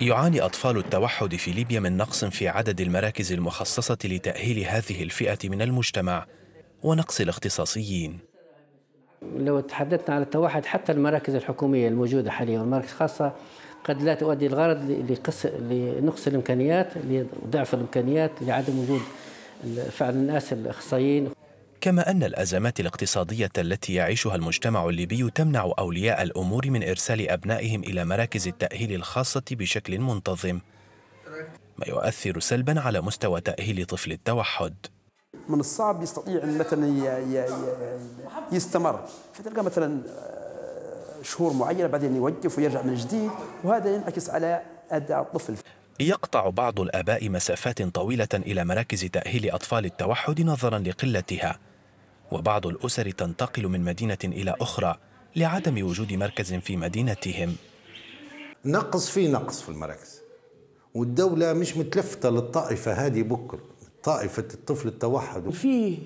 يعاني أطفال التوحد في ليبيا من نقص في عدد المراكز المخصصة لتأهيل هذه الفئة من المجتمع ونقص الاختصاصيين. لو تحدثنا على التوحد حتى المراكز الحكومية الموجودة حاليا والمراكز الخاصة قد لا تؤدي الغرض لقص لنقص الإمكانيات لضعف الإمكانيات لعدم وجود فعل الناس الأخصائيين. كما أن الأزمات الاقتصادية التي يعيشها المجتمع الليبي تمنع أولياء الأمور من إرسال أبنائهم إلى مراكز التأهيل الخاصة بشكل منتظم. ما يؤثر سلبا على مستوى تأهيل طفل التوحد. من الصعب يستطيع مثلا يستمر. فتلقى مثلا شهور معينة بعدين يوقف ويرجع من جديد وهذا ينعكس على أداء الطفل. يقطع بعض الآباء مسافات طويلة إلى مراكز تأهيل أطفال التوحد نظرا لقلتها. وبعض الأسر تنتقل من مدينة إلى أخرى لعدم وجود مركز في مدينتهم. نقص في نقص في المراكز. والدولة مش متلفتة للطائفة هذه بكر طائفة الطفل التوحد. في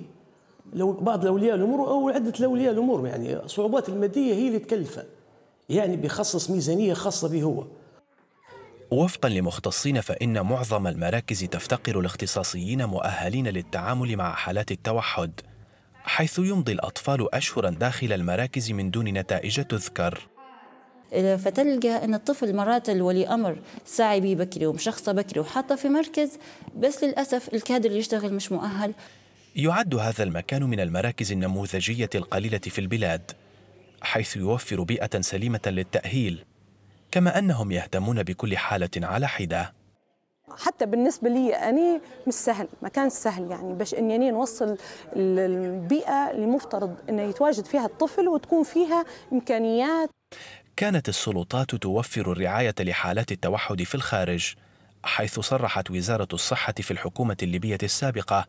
لو بعض اولياء الأمور أو عدة اولياء الأمور يعني الصعوبات المادية هي اللي تكلفة. يعني بيخصص ميزانية خاصة به هو. وفقا لمختصين فإن معظم المراكز تفتقر لاختصاصيين مؤهلين للتعامل مع حالات التوحد. حيث يمضي الأطفال أشهرا داخل المراكز من دون نتائج تذكر. فتلقى أن الطفل مرات الولي أمر ساعي بيه بكري ومشخصة بكري وحاطة في مركز بس للأسف الكادر اللي يشتغل مش مؤهل. يعد هذا المكان من المراكز النموذجية القليلة في البلاد حيث يوفر بيئة سليمة للتأهيل كما أنهم يهتمون بكل حالة على حدة. حتى بالنسبة لي أنا مش سهل ما كان سهل يعني باش إني أنا نوصل البيئة اللي مفترض انه يتواجد فيها الطفل وتكون فيها إمكانيات. كانت السلطات توفر الرعاية لحالات التوحد في الخارج حيث صرحت وزارة الصحة في الحكومة الليبية السابقة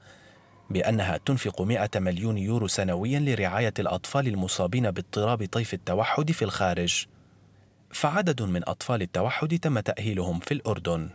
بأنها تنفق 100 مليون يورو سنويا لرعاية الأطفال المصابين باضطراب طيف التوحد في الخارج. فعدد من أطفال التوحد تم تأهيلهم في الأردن.